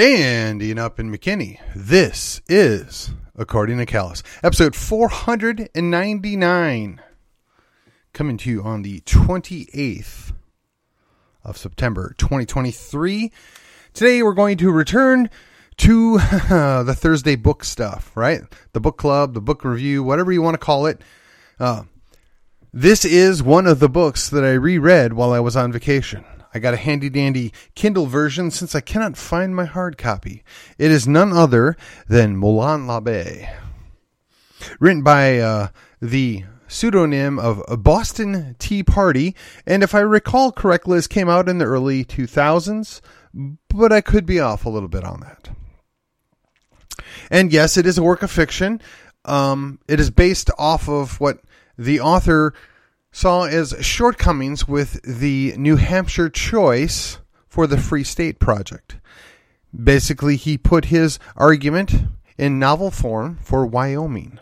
Standing up in McKinney. This is According to Callus, episode 499. Coming to you on the 28th of September 2023. Today we're going to return to the Thursday book stuff, right? The book club, the book review, whatever you want to call it. Uh, this is one of the books that I reread while I was on vacation. I got a handy dandy Kindle version since I cannot find my hard copy. It is none other than Molon Labe. Written by uh, the pseudonym of Boston Tea Party, and if I recall correctly, this came out in the early 2000s, but I could be off a little bit on that. And yes, it is a work of fiction. Um, it is based off of what the author saw as shortcomings with the New Hampshire choice for the Free State Project. Basically, he put his argument in novel form for Wyoming.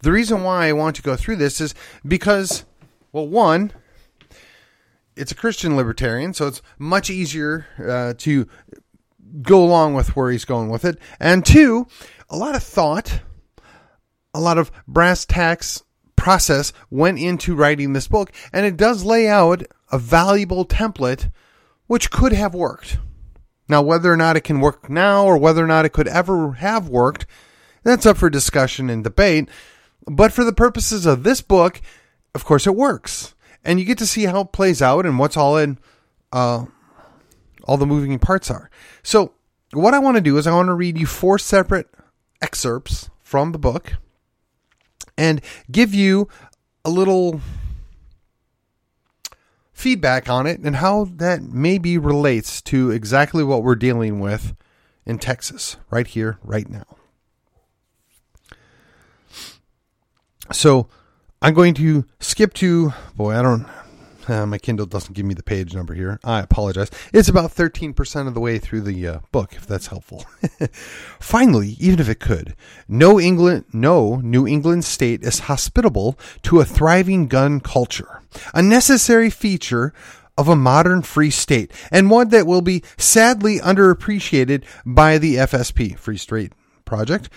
The reason why I want to go through this is because, well, one, it's a Christian libertarian, so it's much easier uh, to go along with where he's going with it. And two, a lot of thought, a lot of brass tacks process went into writing this book, and it does lay out a valuable template which could have worked. Now, whether or not it can work now or whether or not it could ever have worked, that's up for discussion and debate. But for the purposes of this book, of course, it works. And you get to see how it plays out and what's all in, uh, all the moving parts are. So, what I want to do is I want to read you four separate excerpts from the book and give you a little feedback on it and how that maybe relates to exactly what we're dealing with in Texas, right here, right now. So I'm going to skip to, boy, I don't, uh, my Kindle doesn't give me the page number here. I apologize. It's about 13% of the way through the uh, book, if that's helpful. Finally, even if it could, no England, no New England state is hospitable to a thriving gun culture, a necessary feature of a modern free state, and one that will be sadly underappreciated by the FSP, Free State Project.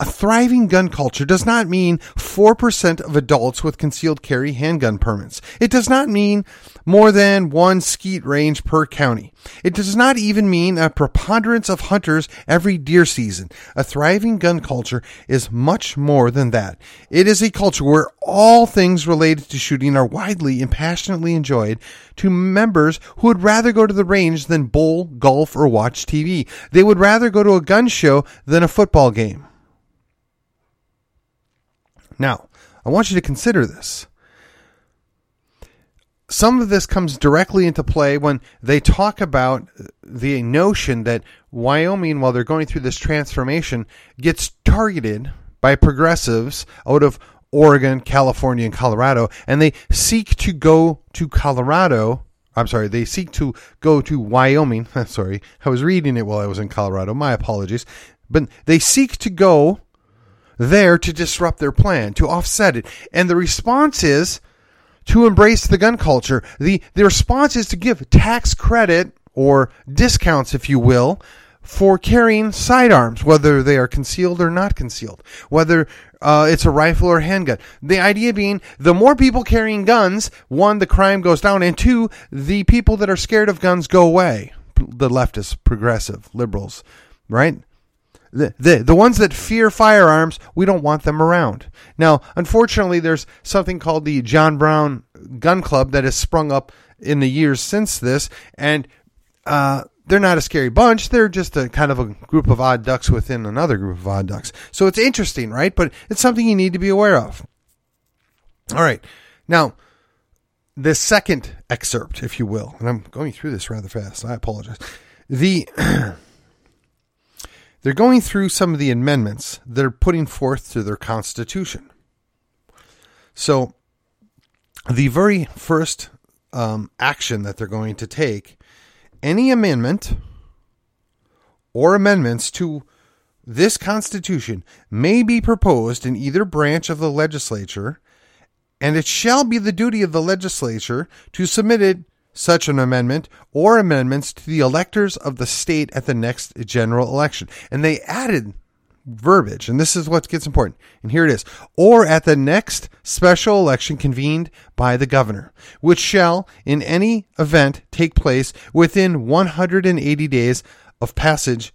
A thriving gun culture does not mean 4% of adults with concealed carry handgun permits. It does not mean more than one skeet range per county. It does not even mean a preponderance of hunters every deer season. A thriving gun culture is much more than that. It is a culture where all things related to shooting are widely and passionately enjoyed to members who would rather go to the range than bowl, golf, or watch TV. They would rather go to a gun show than a football game. Now, I want you to consider this. Some of this comes directly into play when they talk about the notion that Wyoming, while they're going through this transformation, gets targeted by progressives out of Oregon, California, and Colorado, and they seek to go to Colorado. I'm sorry, they seek to go to Wyoming. sorry, I was reading it while I was in Colorado. My apologies. But they seek to go there to disrupt their plan, to offset it. And the response is to embrace the gun culture. The, the response is to give tax credit or discounts, if you will, for carrying sidearms, whether they are concealed or not concealed, whether uh, it's a rifle or handgun. The idea being the more people carrying guns, one, the crime goes down, and two, the people that are scared of guns go away. The leftists, progressive, liberals, right? The, the, the ones that fear firearms, we don't want them around. Now, unfortunately, there's something called the John Brown Gun Club that has sprung up in the years since this, and uh, they're not a scary bunch. They're just a kind of a group of odd ducks within another group of odd ducks. So it's interesting, right? But it's something you need to be aware of. All right. Now, the second excerpt, if you will, and I'm going through this rather fast. I apologize. The they're going through some of the amendments they're putting forth to their constitution. So, the very first um, action that they're going to take, any amendment or amendments to this Constitution may be proposed in either branch of the legislature, and it shall be the duty of the legislature to submit it such an amendment or amendments to the electors of the state at the next general election. And they added verbiage, and this is what gets important. And here it is or at the next special election convened by the governor, which shall, in any event, take place within 180 days of passage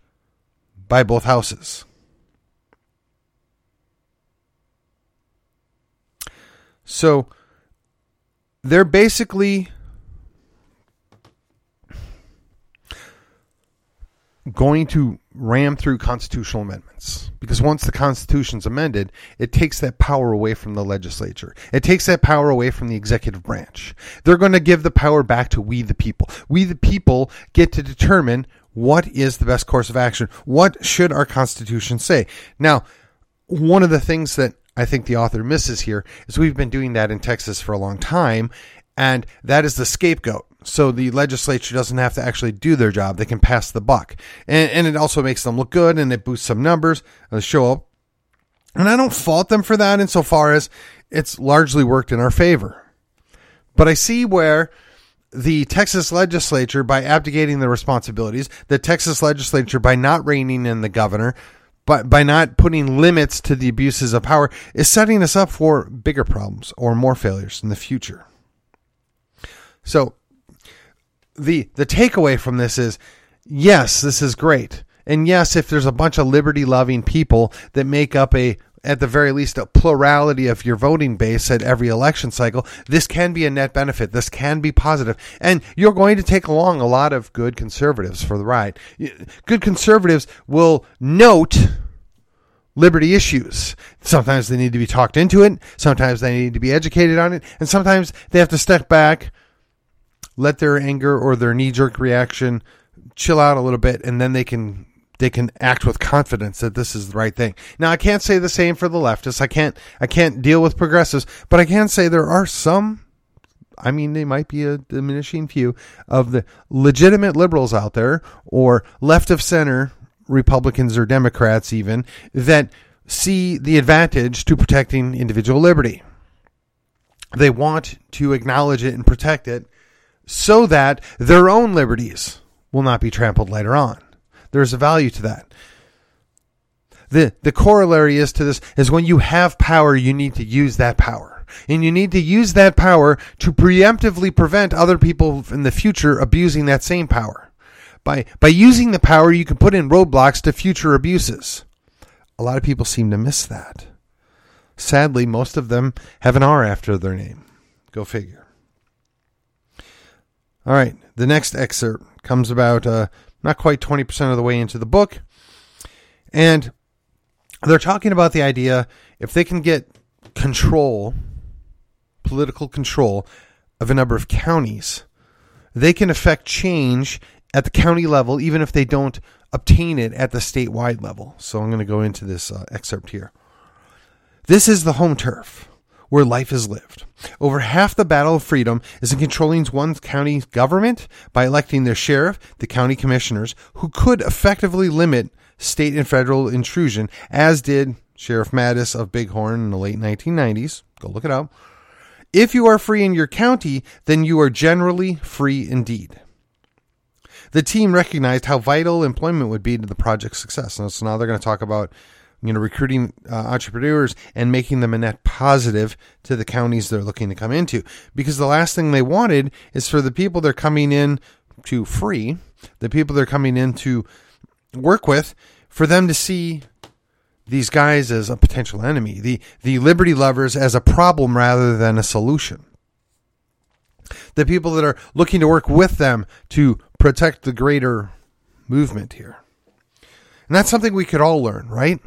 by both houses. So they're basically going to ram through constitutional amendments. Because once the constitution's amended it takes that power away from the legislature. It takes that power away from the executive branch. They're going to give the power back to we the people. We the people get to determine what is the best course of action. What should our constitution say? Now one of the things that I think the author misses here is we've been doing that in Texas for a long time, and that is the scapegoat. So the legislature doesn't have to actually do their job; they can pass the buck, and, and it also makes them look good, and it boosts some numbers, and show up. And I don't fault them for that, insofar as it's largely worked in our favor. But I see where the Texas legislature, by abdicating the responsibilities, the Texas legislature, by not reining in the governor, by, by not putting limits to the abuses of power is setting us up for bigger problems or more failures in the future. So the the takeaway from this is yes, this is great. And yes, if there's a bunch of liberty loving people that make up a at the very least a plurality of your voting base at every election cycle, this can be a net benefit. This can be positive. And you're going to take along a lot of good conservatives for the ride. Good conservatives will note liberty issues. Sometimes they need to be talked into it, sometimes they need to be educated on it, and sometimes they have to step back, let their anger or their knee jerk reaction chill out a little bit, and then they can they can act with confidence that this is the right thing. Now I can't say the same for the leftists. I can't I can't deal with progressives, but I can say there are some I mean they might be a diminishing few of the legitimate liberals out there or left of center Republicans or Democrats even that see the advantage to protecting individual liberty. They want to acknowledge it and protect it so that their own liberties will not be trampled later on. There's a value to that. The, the corollary is to this is when you have power, you need to use that power. And you need to use that power to preemptively prevent other people in the future abusing that same power. By, by using the power, you can put in roadblocks to future abuses. A lot of people seem to miss that. Sadly, most of them have an R after their name. Go figure. All right, the next excerpt comes about uh, not quite 20% of the way into the book. And they're talking about the idea if they can get control, political control of a number of counties, they can affect change at the county level, even if they don't obtain it at the statewide level. So I'm going to go into this uh, excerpt here. This is the home turf where life is lived. Over half the battle of freedom is in controlling one county government by electing their sheriff, the county commissioners, who could effectively limit state and federal intrusion, as did Sheriff Mattis of Bighorn in the late 1990s. Go look it up. If you are free in your county, then you are generally free indeed. The team recognized how vital employment would be to the project's success. And so now they're going to talk about you know, recruiting uh, entrepreneurs and making them a net positive to the counties they're looking to come into. Because the last thing they wanted is for the people they're coming in to free, the people they're coming in to work with, for them to see these guys as a potential enemy, the, the liberty lovers as a problem rather than a solution. The people that are looking to work with them to protect the greater movement here. And that's something we could all learn, right?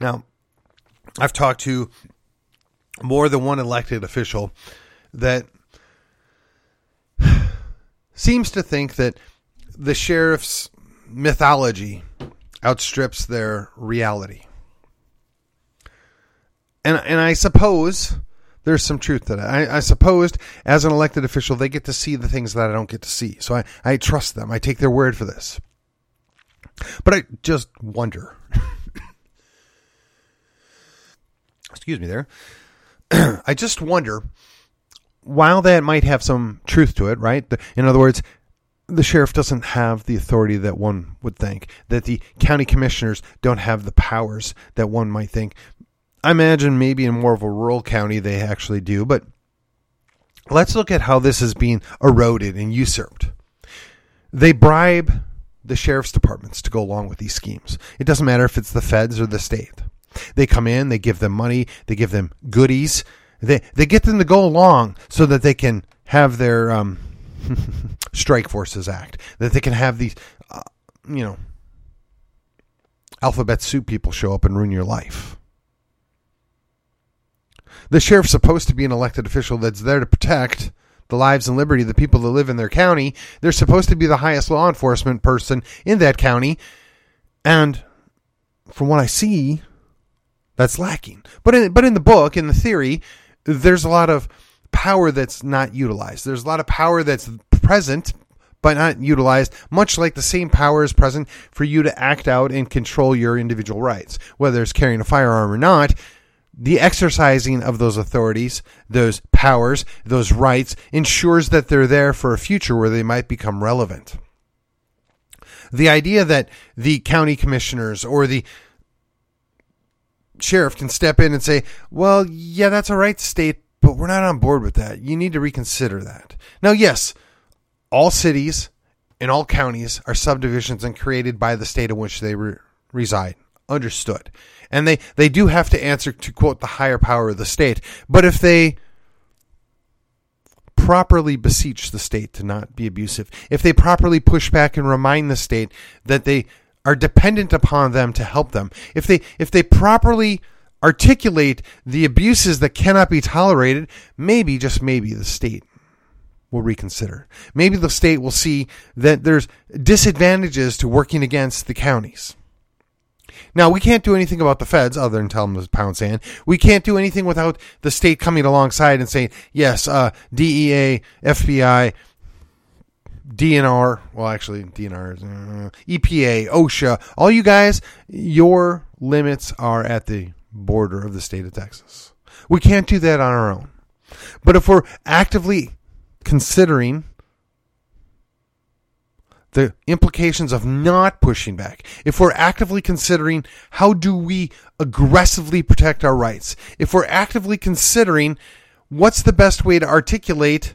Now, I've talked to more than one elected official that seems to think that the sheriff's mythology outstrips their reality. And and I suppose there's some truth to that. I, I supposed as an elected official they get to see the things that I don't get to see. So I, I trust them. I take their word for this. But I just wonder excuse me there. I just wonder, while that might have some truth to it, right? In other words, the sheriff doesn't have the authority that one would think, that the county commissioners don't have the powers that one might think. I imagine maybe in more of a rural county they actually do, but let's look at how this is being eroded and usurped. They bribe the sheriff's departments to go along with these schemes. It doesn't matter if it's the feds or the state. They come in, they give them money, they give them goodies, they they get them to go along so that they can have their um, strike forces act, that they can have these, uh, you know, alphabet soup people show up and ruin your life. The sheriff's supposed to be an elected official that's there to protect the lives and liberty of the people that live in their county. They're supposed to be the highest law enforcement person in that county. And from what I see, that's lacking. But in, but in the book, in the theory, there's a lot of power that's not utilized. There's a lot of power that's present but not utilized, much like the same power is present for you to act out and control your individual rights, whether it's carrying a firearm or not. The exercising of those authorities, those powers, those rights ensures that they're there for a future where they might become relevant. The idea that the county commissioners or the sheriff can step in and say, well, yeah, that's all right, state, but we're not on board with that. You need to reconsider that. Now, yes, all cities and all counties are subdivisions and created by the state in which they re- reside. Understood. And they, they do have to answer to quote the higher power of the state. But if they properly beseech the state to not be abusive, if they properly push back and remind the state that they are dependent upon them to help them. If they if they properly articulate the abuses that cannot be tolerated, maybe just maybe the state will reconsider. Maybe the state will see that there's disadvantages to working against the counties. Now, we can't do anything about the feds other than tell them to pound sand. We can't do anything without the state coming alongside and saying, yes, uh, DEA, FBI, DNR, well, actually, DNR, uh, EPA, OSHA, all you guys, your limits are at the border of the state of Texas. We can't do that on our own. But if we're actively considering the implications of not pushing back, if we're actively considering how do we aggressively protect our rights, if we're actively considering what's the best way to articulate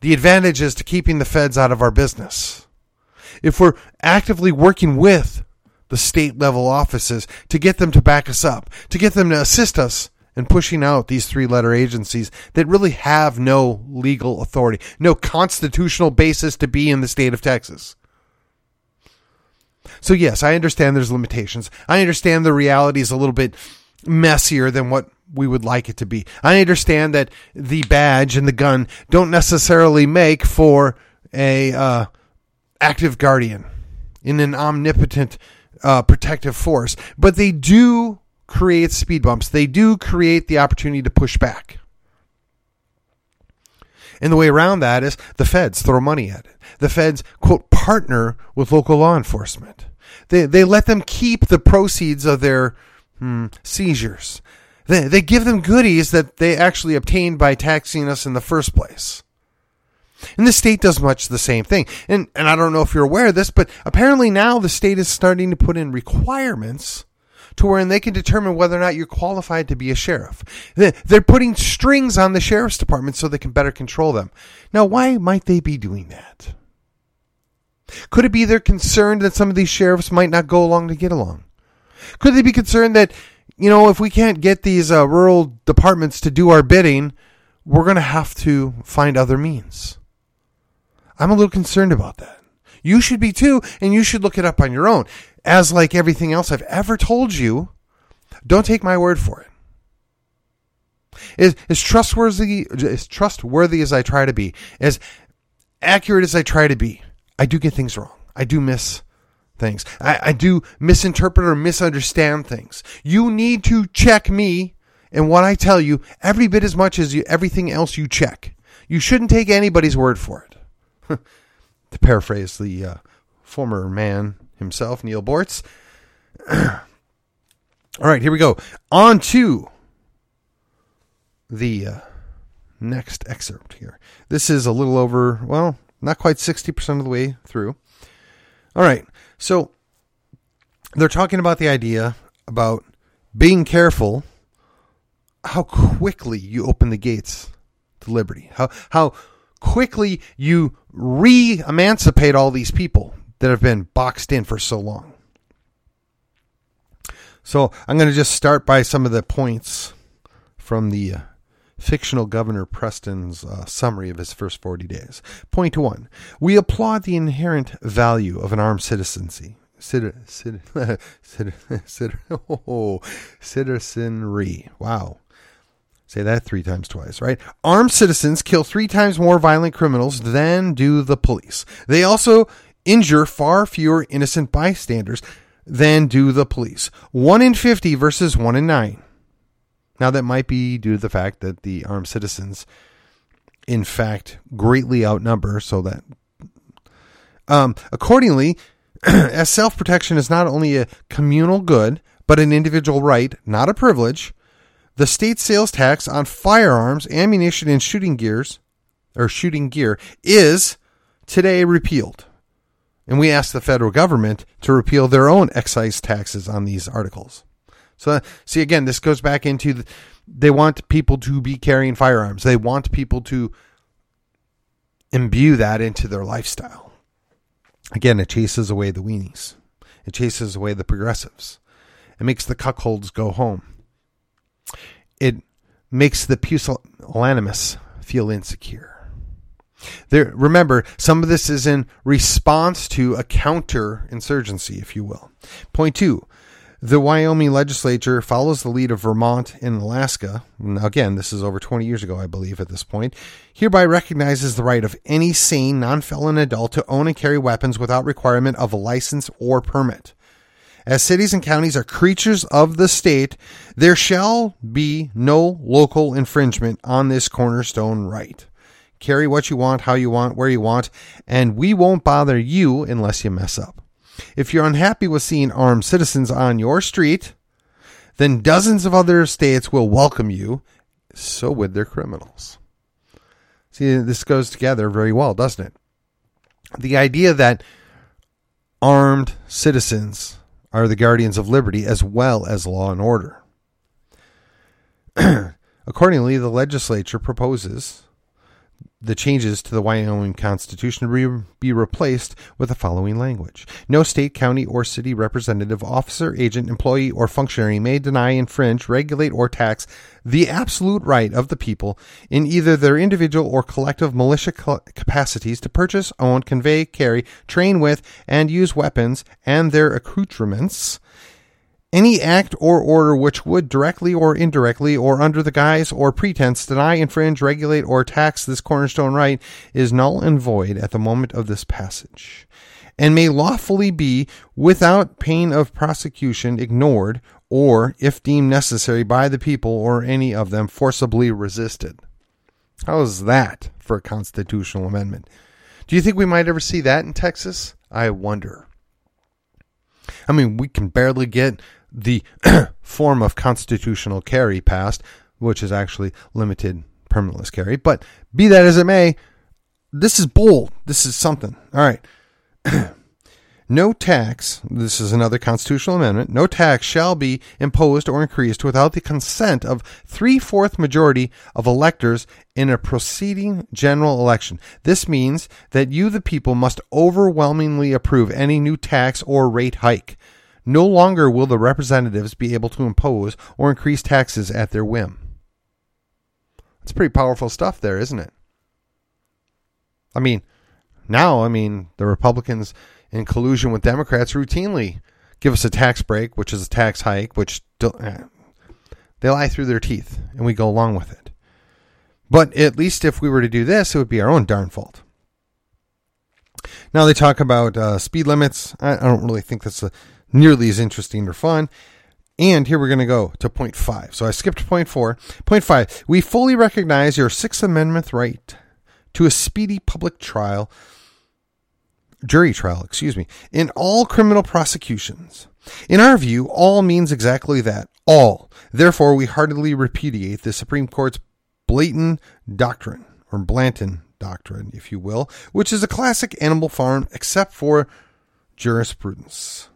the advantages to keeping the feds out of our business. If we're actively working with the state level offices to get them to back us up, to get them to assist us in pushing out these three letter agencies that really have no legal authority, no constitutional basis to be in the state of Texas. So, yes, I understand there's limitations. I understand the reality is a little bit messier than what we would like it to be. I understand that the badge and the gun don't necessarily make for a uh, active guardian in an omnipotent uh, protective force, but they do create speed bumps. They do create the opportunity to push back. And the way around that is the feds throw money at it. The feds, quote, partner with local law enforcement. They, they let them keep the proceeds of their hmm, seizures. They, they give them goodies that they actually obtained by taxing us in the first place. And the state does much the same thing. And, and I don't know if you're aware of this, but apparently now the state is starting to put in requirements to where they can determine whether or not you're qualified to be a sheriff. They're putting strings on the sheriff's department so they can better control them. Now, why might they be doing that? Could it be they're concerned that some of these sheriffs might not go along to get along? Could they be concerned that you know, if we can't get these uh, rural departments to do our bidding, we're going to have to find other means. I'm a little concerned about that. You should be too, and you should look it up on your own. As like everything else I've ever told you, don't take my word for it. As, as trustworthy as trustworthy as I try to be, as accurate as I try to be, I do get things wrong. I do miss things. I, I do misinterpret or misunderstand things. You need to check me and what I tell you every bit as much as you, everything else you check. You shouldn't take anybody's word for it. to paraphrase the uh, former man himself, Neil Boortz. All right, here we go. On to the uh, next excerpt here. This is a little over, well, not quite 60% of the way through. All right. So they're talking about the idea about being careful how quickly you open the gates to liberty. How how quickly you re-emancipate all these people that have been boxed in for so long. So I'm going to just start by some of the points from the uh, fictional Governor Preston's uh, summary of his first 40 days. Point one We applaud the inherent value of an armed citizenry. Citizenry. Wow. Say that three times twice, right? Armed citizens kill three times more violent criminals than do the police. They also injure far fewer innocent bystanders than do the police. One in 50 versus one in nine. Now, that might be due to the fact that the armed citizens, in fact, greatly outnumber, so that. Um, accordingly, as self protection is not only a communal good, but an individual right, not a privilege, the state sales tax on firearms, ammunition, and shooting gears, or shooting gear, is today repealed. And we ask the federal government to repeal their own excise taxes on these articles. So, uh, see, again, this goes back into the, they want people to be carrying firearms. They want people to imbue that into their lifestyle. Again, it chases away the weenies, it chases away the progressives, it makes the cuckolds go home. It makes the pusillanimous feel insecure. There, remember, some of this is in response to a counter insurgency, if you will. Point two the Wyoming legislature follows the lead of Vermont and Alaska. Again, this is over 20 years ago, I believe, at this point. Hereby recognizes the right of any sane, non felon adult to own and carry weapons without requirement of a license or permit. As cities and counties are creatures of the state, there shall be no local infringement on this cornerstone right. Carry what you want, how you want, where you want, and we won't bother you unless you mess up. If you're unhappy with seeing armed citizens on your street, then dozens of other states will welcome you. So would their criminals. See, this goes together very well, doesn't it? The idea that armed citizens are the guardians of liberty as well as law and order. Accordingly, the legislature proposes the changes to the Wyoming Constitution re- be replaced with the following language. No state, county, or city representative, officer, agent, employee, or functionary may deny, infringe, regulate, or tax the absolute right of the people in either their individual or collective militia capacities to purchase, own, convey, carry, train with, and use weapons and their accoutrements any act or order which would directly or indirectly or under the guise or pretense deny, infringe, regulate, or tax this cornerstone right is null and void at the moment of this passage, and may lawfully be, without pain of prosecution, ignored, or, if deemed necessary by the people or any of them, forcibly resisted. How is that for a constitutional amendment? Do you think we might ever see that in Texas? I wonder. I mean, we can barely get the form of constitutional carry passed, which is actually limited permitless carry. But be that as it may, this is bold. This is something. All right. no tax, this is another constitutional amendment, no tax shall be imposed or increased without the consent of three fourth majority of electors in a preceding general election. This means that you, the people, must overwhelmingly approve any new tax or rate hike. No longer will the representatives be able to impose or increase taxes at their whim. It's pretty powerful stuff there, isn't it? I mean, now, I mean, the Republicans in collusion with Democrats routinely give us a tax break, which is a tax hike, which eh, they lie through their teeth, and we go along with it. But at least if we were to do this, it would be our own darn fault. Now they talk about uh, speed limits. I, I, don't really think that's a nearly as interesting or fun. And here we're going to go to point five. So I skipped point four. Point five. We fully recognize your Sixth Amendment right to a speedy public trial, jury trial, excuse me, in all criminal prosecutions. In our view, all means exactly that. All. Therefore, we heartily repudiate the Supreme Court's blatant Doctrine, or Blanton Doctrine, if you will, which is a classic animal farm except for jurisprudence.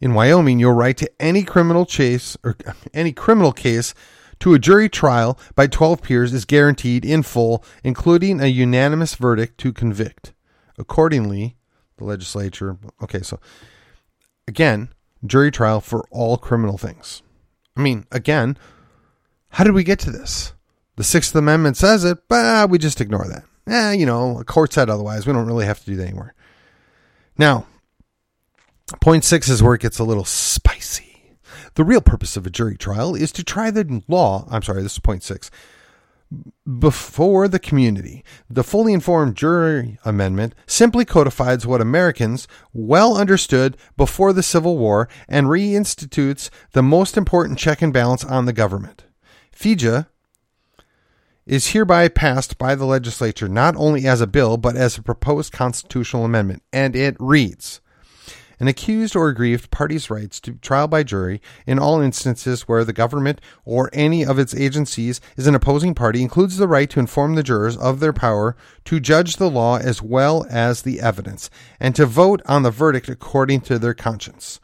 In Wyoming, your right to any criminal chase or any criminal case to a jury trial by 12 peers is guaranteed in full, including a unanimous verdict to convict. Accordingly, the legislature, okay, so again, jury trial for all criminal things. I mean, again, how did we get to this? The Sixth Amendment says it, but we just ignore that. Eh, you know, a court said otherwise. We don't really have to do that anymore. Now, point six is where it gets a little spicy. The real purpose of a jury trial is to try the law. I'm sorry, this is point six before the community. The fully informed jury amendment simply codifies what Americans well understood before the Civil War and reinstitutes the most important check and balance on the government. FIJA is hereby passed by the legislature not only as a bill but as a proposed constitutional amendment, and it reads an accused or aggrieved party's rights to trial by jury in all instances where the government or any of its agencies is an opposing party includes the right to inform the jurors of their power to judge the law as well as the evidence and to vote on the verdict according to their conscience.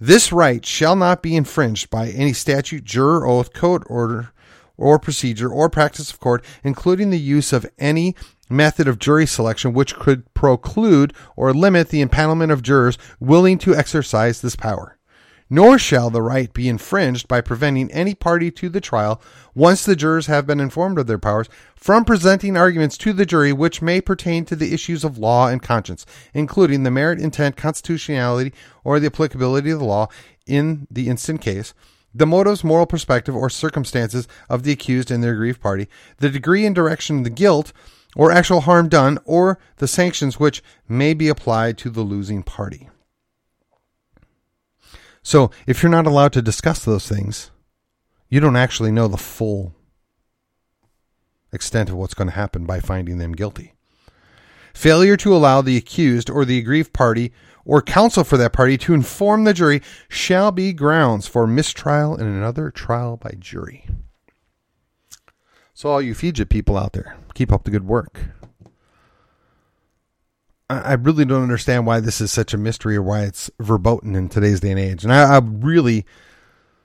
This right shall not be infringed by any statute, juror oath, code order, or procedure or practice of court, including the use of any method of jury selection which could preclude or limit the empanelment of jurors willing to exercise this power. Nor shall the right be infringed by preventing any party to the trial, once the jurors have been informed of their powers, from presenting arguments to the jury which may pertain to the issues of law and conscience, including the merit, intent, constitutionality, or the applicability of the law in the instant case, the motives, moral perspective, or circumstances of the accused and their aggrieved party, the degree and direction of the guilt, or actual harm done, or the sanctions which may be applied to the losing party. So, if you're not allowed to discuss those things, you don't actually know the full extent of what's going to happen by finding them guilty. Failure to allow the accused or the aggrieved party or counsel for that party to inform the jury shall be grounds for mistrial in another trial by jury. So, all you FIJA people out there, keep up the good work. I really don't understand why this is such a mystery or why it's verboten in today's day and age. And I, I really,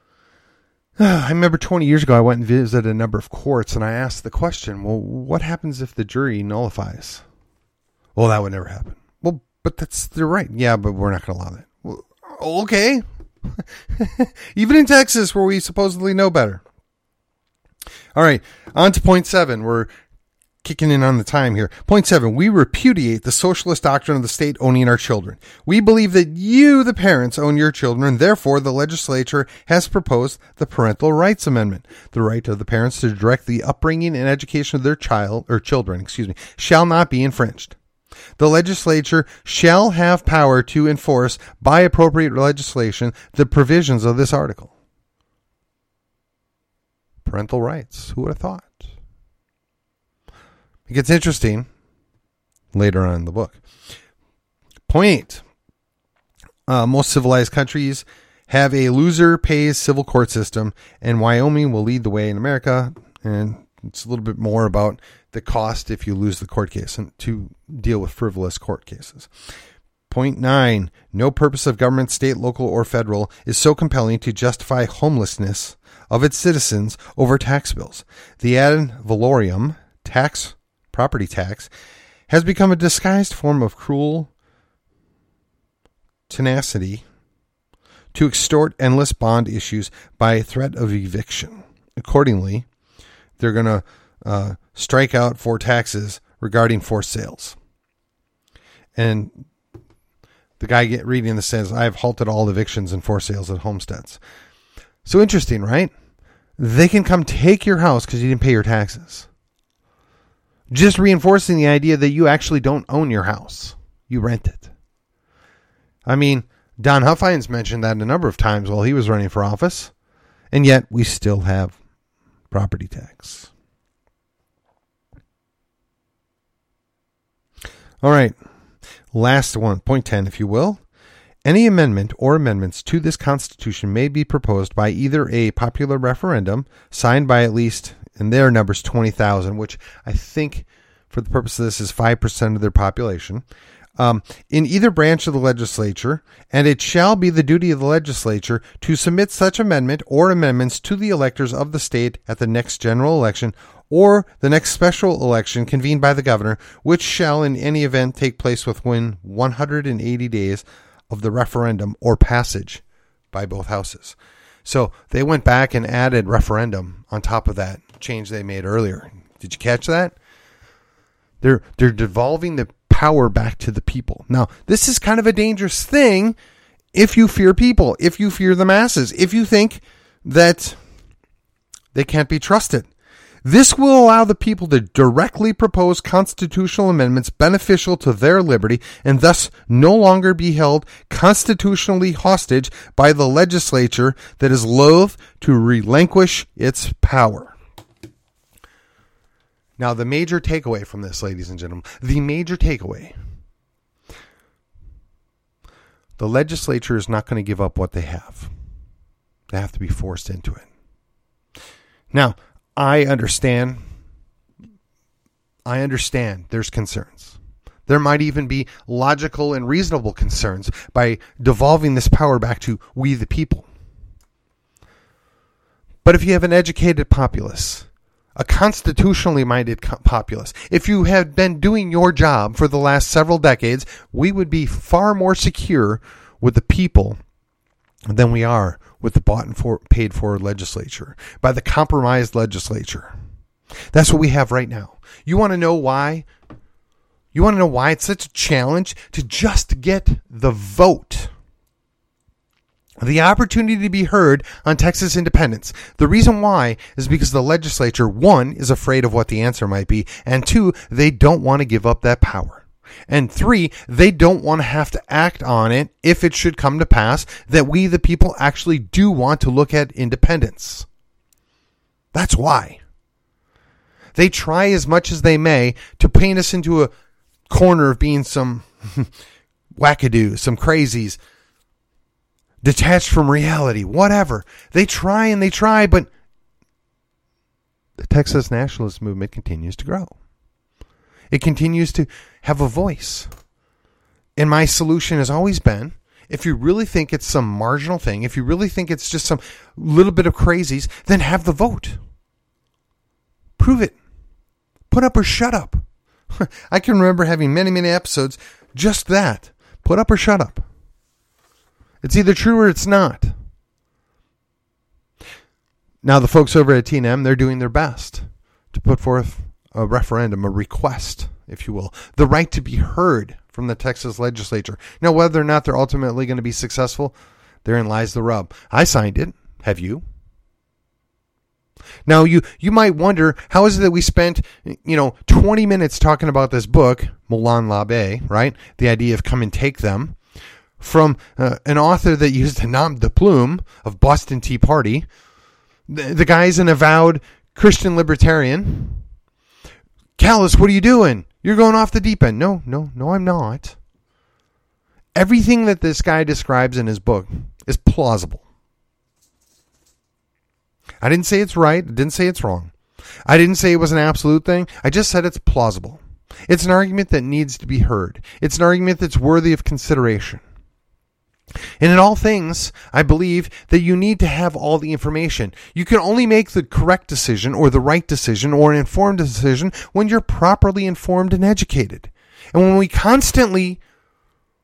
I remember 20 years ago, I went and visited a number of courts and I asked the question, well, what happens if the jury nullifies? Well, that would never happen. Well, but that's, they're right. Yeah, but we're not going to allow that. Well, okay. Even in Texas, where we supposedly know better. All right, on to point seven. We're kicking in on the time here. Point seven, we repudiate the socialist doctrine of the state owning our children. We believe that you, the parents, own your children, therefore the legislature has proposed the Parental Rights Amendment. The right of the parents to direct the upbringing and education of their child, or children, excuse me, shall not be infringed. The legislature shall have power to enforce, by appropriate legislation, the provisions of this article parental rights. Who would have thought? It gets interesting later on in the book. Point eight. Uh, most civilized countries have a loser pays civil court system, and Wyoming will lead the way in America. And it's a little bit more about the cost if you lose the court case and to deal with frivolous court cases. Point nine. No purpose of government, state, local, or federal is so compelling to justify homelessness of its citizens over tax bills. The ad valorem tax, property tax, has become a disguised form of cruel tenacity to extort endless bond issues by threat of eviction. Accordingly, they're going to uh, strike out for taxes regarding forced sales. And the guy get, reading this says, I have halted all evictions and forced sales at homesteads. So interesting, right? They can come take your house because you didn't pay your taxes. Just reinforcing the idea that you actually don't own your house. You rent it. I mean, Don Huffines mentioned that a number of times while he was running for office. And yet we still have property tax. All right. Last one, point 10, if you will. Any amendment or amendments to this Constitution may be proposed by either a popular referendum signed by at least in their numbers 20,000, which I think for the purpose of this is 5% of their population. Um, in either branch of the legislature, and it shall be the duty of the legislature to submit such amendment or amendments to the electors of the state at the next general election or the next special election convened by the governor, which shall in any event take place within 180 days of the referendum or passage by both houses. So they went back and added referendum on top of that change they made earlier. Did you catch that? They're they're devolving the power back to the people. Now, this is kind of a dangerous thing if you fear people, if you fear the masses, if you think that they can't be trusted. This will allow the people to directly propose constitutional amendments beneficial to their liberty and thus no longer be held constitutionally hostage by the legislature that is loath to relinquish its power. Now, the major takeaway from this, ladies and gentlemen, the major takeaway the legislature is not going to give up what they have. They have to be forced into it. Now, I understand. I understand there's concerns. There might even be logical and reasonable concerns by devolving this power back to we the people. But if you have an educated populace, a constitutionally minded populace, if you had been doing your job for the last several decades, we would be far more secure with the people than we are with the bought and for, paid for legislature, by the compromised legislature. That's what we have right now. You want to know why? You want to know why it's such a challenge to just get the vote? The opportunity to be heard on Texas independence. The reason why is because the legislature, one, is afraid of what the answer might be, and two, they don't want to give up that power. And three, they don't want to have to act on it if it should come to pass that we, the people, actually do want to look at independence. That's why. They try as much as they may to paint us into a corner of being some wackadoos, some crazies, detached from reality, whatever. They try and they try, but the Texas nationalist movement continues to grow. It continues to have a voice. And my solution has always been if you really think it's some marginal thing, if you really think it's just some little bit of crazies, then have the vote. Prove it. Put up or shut up. I can remember having many, many episodes just that. Put up or shut up. It's either true or it's not. Now, the folks over at TNM, they're doing their best to put forth a referendum, a request, if you will, the right to be heard from the Texas legislature. Now, whether or not they're ultimately going to be successful, therein lies the rub. I signed it. Have you? Now you you might wonder how is it that we spent you know 20 minutes talking about this book Molon Labe, right? The idea of come and take them from uh, an author that used the nom de plume of Boston Tea Party. The, the guy's an avowed Christian libertarian Callus, what are you doing? You're going off the deep end. No, no, no, I'm not. Everything that this guy describes in his book is plausible. I didn't say it's right. I didn't say it's wrong. I didn't say it was an absolute thing. I just said it's plausible. It's an argument that needs to be heard. It's an argument that's worthy of consideration. And in all things, I believe that you need to have all the information. You can only make the correct decision or the right decision or an informed decision when you're properly informed and educated. And when we constantly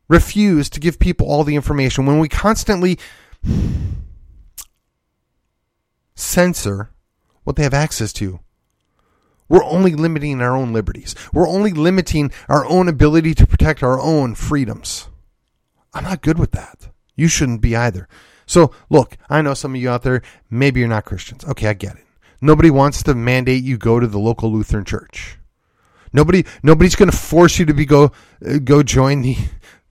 refuse to give people all the information, when we constantly censor what they have access to, we're only limiting our own liberties. We're only limiting our own ability to protect our own freedoms. I'm not good with that. You shouldn't be either. So, look, I know some of you out there, maybe you're not Christians. Okay, I get it. Nobody wants to mandate you go to the local Lutheran church. Nobody, nobody's going to force you to be go uh, go join the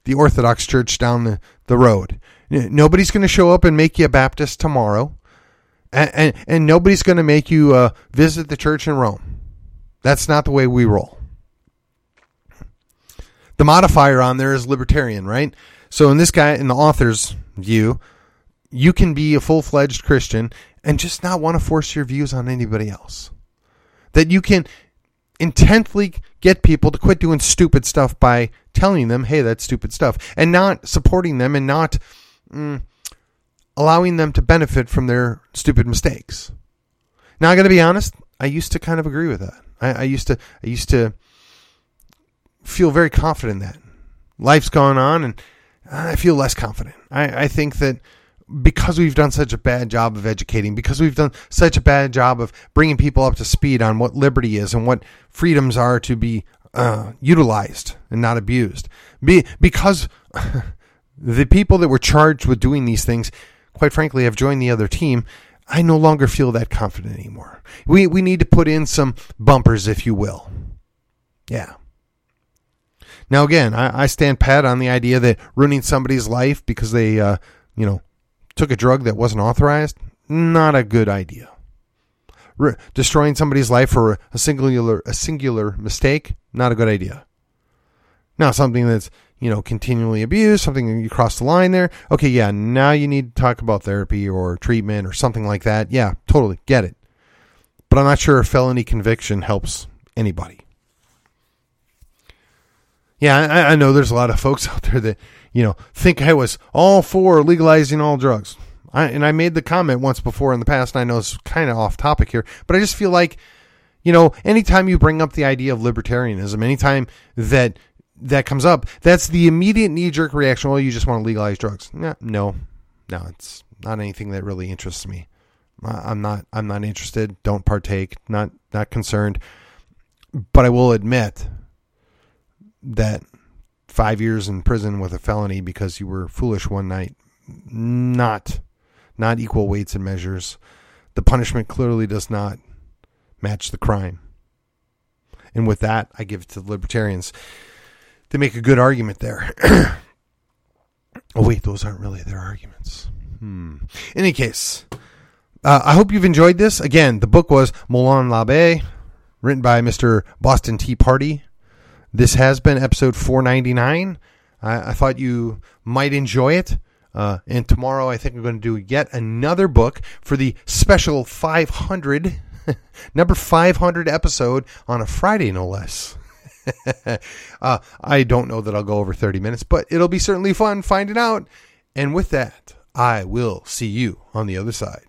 the Orthodox church down the, the road. Nobody's going to show up and make you a Baptist tomorrow, and and, and nobody's going to make you uh, visit the church in Rome. That's not the way we roll. The modifier on there is libertarian, right? So in this guy, in the author's view, you can be a full fledged Christian and just not want to force your views on anybody else. that you can intently get people to quit doing stupid stuff by telling them, hey, that's stupid stuff, and not supporting them and not mm, allowing them to benefit from their stupid mistakes. Now, I got to be honest, I used to kind of agree with that. I, I used to, I used to feel very confident in that. Life's gone on, and I feel less confident. I, I think that because we've done such a bad job of educating, because we've done such a bad job of bringing people up to speed on what liberty is and what freedoms are to be uh, utilized and not abused, be, because the people that were charged with doing these things, quite frankly, have joined the other team. I no longer feel that confident anymore. We we need to put in some bumpers, if you will. Yeah. Now again, I, I stand pat on the idea that ruining somebody's life because they, uh, you know, took a drug that wasn't authorized, not a good idea. Destroying somebody's life for a singular a singular mistake, not a good idea. Now something that's you know continually abused, something you cross the line there. Okay, yeah, now you need to talk about therapy or treatment or something like that. Yeah, totally get it. But I'm not sure a felony conviction helps anybody. Yeah, I, I know there's a lot of folks out there that you know, think I was all for legalizing all drugs. I, and I made the comment once before in the past, and I know it's kind of off topic here, but I just feel like, you know, anytime you bring up the idea of libertarianism, anytime that that comes up, that's the immediate knee jerk reaction. Well, you just want to legalize drugs. No, no, no, it's not anything that really interests me. I'm not. I'm not interested. Don't partake. Not not concerned. But I will admit that five years in prison with a felony because you were foolish one night. Not, not equal weights and measures. The punishment clearly does not match the crime. And with that, I give it to the libertarians. They make a good argument there. oh, wait, those aren't really their arguments. Hmm. In any case, uh, I hope you've enjoyed this. Again, the book was Molon Labe, written by Mr. Boston T. Party. This has been episode 499. I, I thought you might enjoy it. Uh, and tomorrow, I think I'm going to do yet another book for the special 500, number 500 episode on a Friday, no less. uh, I don't know that I'll go over 30 minutes, but it'll be certainly fun finding out. And with that, I will see you on the other side.